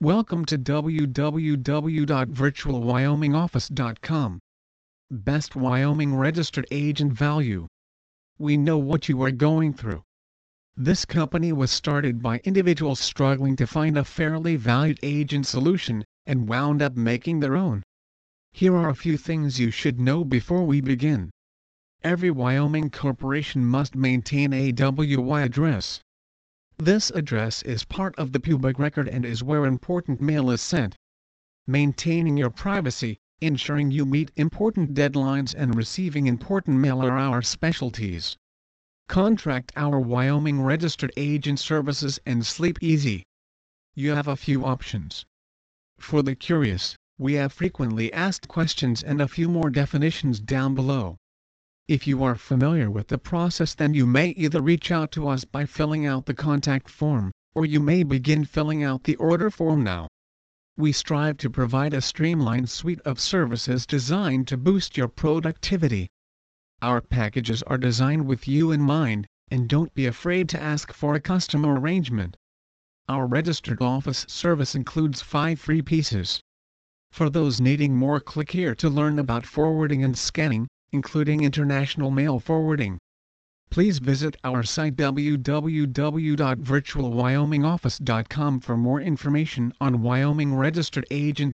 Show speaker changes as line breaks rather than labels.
Welcome to www.virtualwyomingoffice.com. Best Wyoming Registered Agent Value. We know what you are going through. This company was started by individuals struggling to find a fairly valued agent solution, and wound up making their own. Here are a few things you should know before we begin. Every Wyoming corporation must maintain a WY address. This address is part of the public record and is where important mail is sent. Maintaining your privacy, ensuring you meet important deadlines and receiving important mail are our specialties. Contract our Wyoming registered agent services and sleep easy. You have a few options. For the curious, we have frequently asked questions and a few more definitions down below. If you are familiar with the process then you may either reach out to us by filling out the contact form, or you may begin filling out the order form now. We strive to provide a streamlined suite of services designed to boost your productivity. Our packages are designed with you in mind, and don't be afraid to ask for a custom arrangement. Our registered office service includes five free pieces. For those needing more click here to learn about forwarding and scanning, including international mail forwarding. Please visit our site www.virtualwyomingoffice.com for more information on Wyoming Registered Agent